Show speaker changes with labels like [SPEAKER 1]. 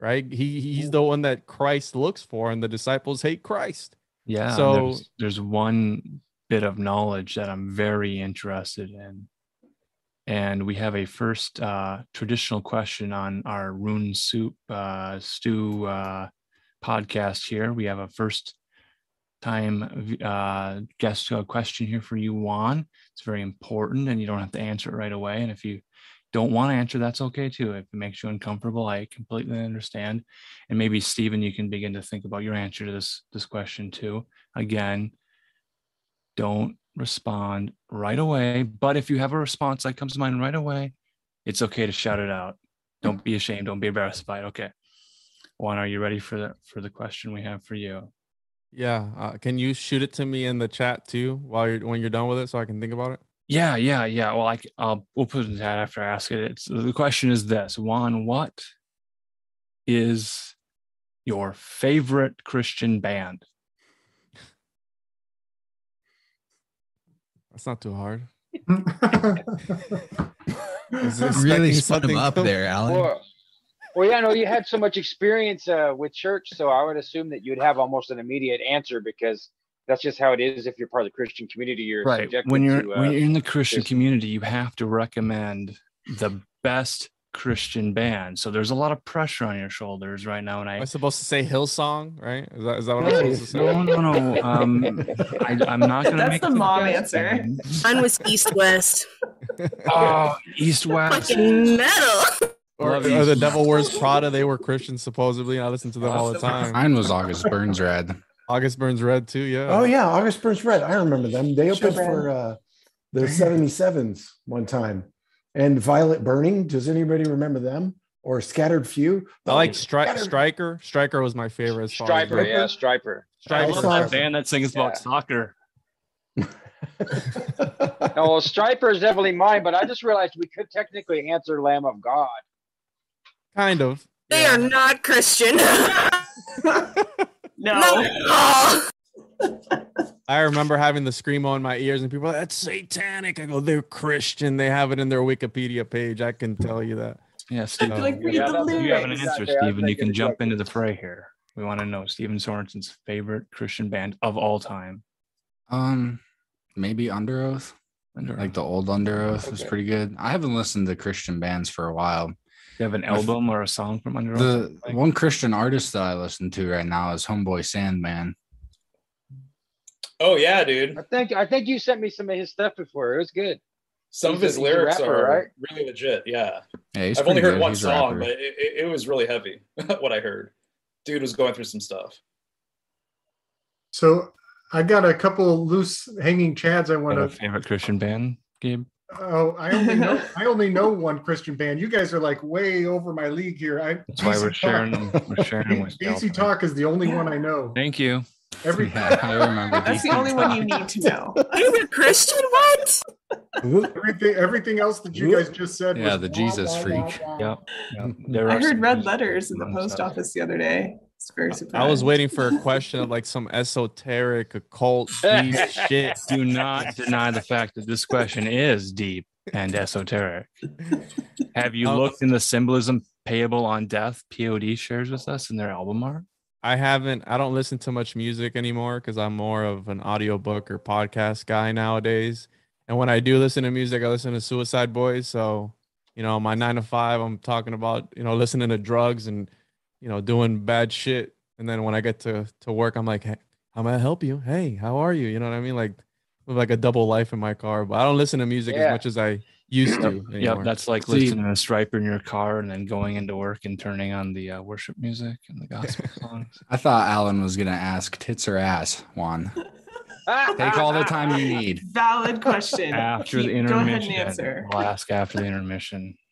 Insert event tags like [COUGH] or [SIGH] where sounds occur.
[SPEAKER 1] right? He he's the one that Christ looks for, and the disciples hate Christ.
[SPEAKER 2] Yeah.
[SPEAKER 1] So-
[SPEAKER 2] there's, there's one bit of knowledge that I'm very interested in. And we have a first uh, traditional question on our Rune Soup uh, Stew uh, podcast here. We have a first time uh, guest uh, question here for you, Juan. It's very important and you don't have to answer it right away. And if you don't want to answer, that's okay too. If it makes you uncomfortable, I completely understand. And maybe Stephen, you can begin to think about your answer to this this question too. Again, don't respond right away. But if you have a response that comes to mind right away, it's okay to shout it out. Don't be ashamed. Don't be embarrassed by it. Okay. Juan, are you ready for the for the question we have for you?
[SPEAKER 1] Yeah. Uh, can you shoot it to me in the chat too while you're when you're done with it, so I can think about it?
[SPEAKER 2] Yeah, yeah, yeah. Well, I, will we'll put it in the chat after I ask it. It's the question is this: Juan, what is your favorite Christian band?
[SPEAKER 1] That's not too hard. [LAUGHS] Is
[SPEAKER 3] really
[SPEAKER 1] expecting
[SPEAKER 3] spun him up there, Alan.
[SPEAKER 4] Well, well, yeah, no, you had so much experience uh, with church, so I would assume that you'd have almost an immediate answer because that's just how it is. If you're part of the Christian community, you're
[SPEAKER 2] Right. When you're
[SPEAKER 4] to, uh,
[SPEAKER 2] when you're in the Christian
[SPEAKER 4] this-
[SPEAKER 2] community, you have to recommend the best Christian band. So there's a lot of pressure on your shoulders right now, and
[SPEAKER 1] Am
[SPEAKER 2] I
[SPEAKER 1] I supposed to say Hillsong? Right? Is that is that what I'm supposed to say?
[SPEAKER 2] no, no, no. [LAUGHS] Um, I, I'm not gonna
[SPEAKER 5] That's
[SPEAKER 2] make
[SPEAKER 5] the
[SPEAKER 2] it
[SPEAKER 5] mom answer.
[SPEAKER 2] band.
[SPEAKER 6] Mine was East West. [LAUGHS]
[SPEAKER 2] Oh, East West.
[SPEAKER 6] Fucking metal.
[SPEAKER 1] Or, or the Devil Wears Prada. They were Christians supposedly. and I listen to them all the time.
[SPEAKER 3] Mine was August Burns Red.
[SPEAKER 1] August Burns Red too. Yeah.
[SPEAKER 7] Oh yeah, August Burns Red. I remember them. They opened
[SPEAKER 5] Showbread.
[SPEAKER 7] for uh, the 77s one time. And Violet Burning. Does anybody remember them? Or Scattered Few?
[SPEAKER 1] I like
[SPEAKER 7] Oh,
[SPEAKER 1] Stri-
[SPEAKER 7] Scattered-
[SPEAKER 1] Striker. Striker was my favorite. As Stryper,
[SPEAKER 4] yeah, Stryper.
[SPEAKER 2] I
[SPEAKER 1] Stryper.
[SPEAKER 2] love that band that sings about
[SPEAKER 4] Yeah.
[SPEAKER 2] soccer. [LAUGHS]
[SPEAKER 4] No, well, Stryper is definitely mine, but I just realized we could technically answer Lamb of God.
[SPEAKER 1] Kind of.
[SPEAKER 6] They are not Christian. [LAUGHS] [LAUGHS]
[SPEAKER 5] No.
[SPEAKER 6] Not at all.
[SPEAKER 1] I remember having the screamo in my ears, and people are like, "That's satanic." I go, "They're Christian. They have it in their Wikipedia page. I can tell you that."
[SPEAKER 2] Yeah, Stephen.
[SPEAKER 5] Like, read
[SPEAKER 4] Yeah,
[SPEAKER 5] the
[SPEAKER 2] you have an answer,
[SPEAKER 4] Exactly,
[SPEAKER 2] Stephen. You can jump
[SPEAKER 4] exactly
[SPEAKER 2] into the fray here. We want to know Stephen Sorensen's favorite Christian band of all time.
[SPEAKER 3] Um, maybe Underoath. Like the old Underoath was pretty good. I haven't listened to Christian bands for a while.
[SPEAKER 2] You have an album or a song from Under
[SPEAKER 3] The
[SPEAKER 2] Like-
[SPEAKER 3] one Christian artist that I listen to right now is Homeboy Sandman.
[SPEAKER 8] Oh yeah, dude.
[SPEAKER 4] I think I think you sent me some of his stuff before. It was good.
[SPEAKER 8] Some of
[SPEAKER 4] He's a-
[SPEAKER 8] his
[SPEAKER 4] a
[SPEAKER 8] lyrics
[SPEAKER 4] rapper,
[SPEAKER 8] are
[SPEAKER 4] right?
[SPEAKER 8] really legit. Yeah,
[SPEAKER 3] Yeah,
[SPEAKER 8] I've only heard
[SPEAKER 3] good.
[SPEAKER 8] one
[SPEAKER 3] He's
[SPEAKER 8] song, but it, it, it was really heavy. [LAUGHS] what I heard, dude was going through some stuff.
[SPEAKER 9] So I got a couple loose hanging chads I
[SPEAKER 2] You
[SPEAKER 9] want
[SPEAKER 2] have a
[SPEAKER 9] to.
[SPEAKER 2] favorite Christian band, Gabe?
[SPEAKER 9] Oh, I only know [LAUGHS] I only know one Christian band. You guys are like way over my league here. I
[SPEAKER 2] That's why we're sharing
[SPEAKER 9] Talk-
[SPEAKER 2] them. We're sharing them with [LAUGHS] you.
[SPEAKER 9] DC Talk is the only one I know.
[SPEAKER 2] Thank you.
[SPEAKER 9] Every
[SPEAKER 3] yeah, I remember.
[SPEAKER 5] That's the
[SPEAKER 3] DC
[SPEAKER 5] only one you need to know. [LAUGHS]
[SPEAKER 6] You're a Christian? What?
[SPEAKER 9] everything everything else that you guys just said.
[SPEAKER 3] Yeah,
[SPEAKER 9] was
[SPEAKER 3] the
[SPEAKER 9] wah,
[SPEAKER 3] Jesus
[SPEAKER 9] wah,
[SPEAKER 3] freak.
[SPEAKER 9] wah, wah.
[SPEAKER 2] Yep. yep. There
[SPEAKER 5] I heard red letters in the post office the other day. It's very surprising.
[SPEAKER 1] I was waiting for a question of like some esoteric, occult, [LAUGHS] deep shit.
[SPEAKER 2] Do not deny the fact that this question is deep and esoteric. Have you
[SPEAKER 1] Um,
[SPEAKER 2] looked in the symbolism payable on death POD shares with us in their album art?
[SPEAKER 1] I haven't. I don't listen to much music anymore because I'm more of an audiobook or podcast guy nowadays. And when I do listen to music, I listen to Suicide Boys. So, you know, my nine to five, I'm talking about, you know, listening to drugs and, you know, doing bad shit. And then when I get to to work, I'm like, hey, how may I help you? Hey, how are you? You know what I mean? Like, with like a double life in my car. But I don't listen to music as much as I used to. [CLEARS THROAT]
[SPEAKER 2] Yep,
[SPEAKER 1] anymore.
[SPEAKER 2] that's like
[SPEAKER 3] See-
[SPEAKER 2] listening to a Stryper in your car and then going into work and turning on the uh, worship music and the gospel [LAUGHS] songs.
[SPEAKER 3] I thought Alan was gonna ask tits or ass, Juan. Take all the time you need.
[SPEAKER 5] Valid question.
[SPEAKER 2] After the
[SPEAKER 5] Keep- Go ahead and
[SPEAKER 2] intermission,
[SPEAKER 5] answer.
[SPEAKER 2] we'll ask after the intermission.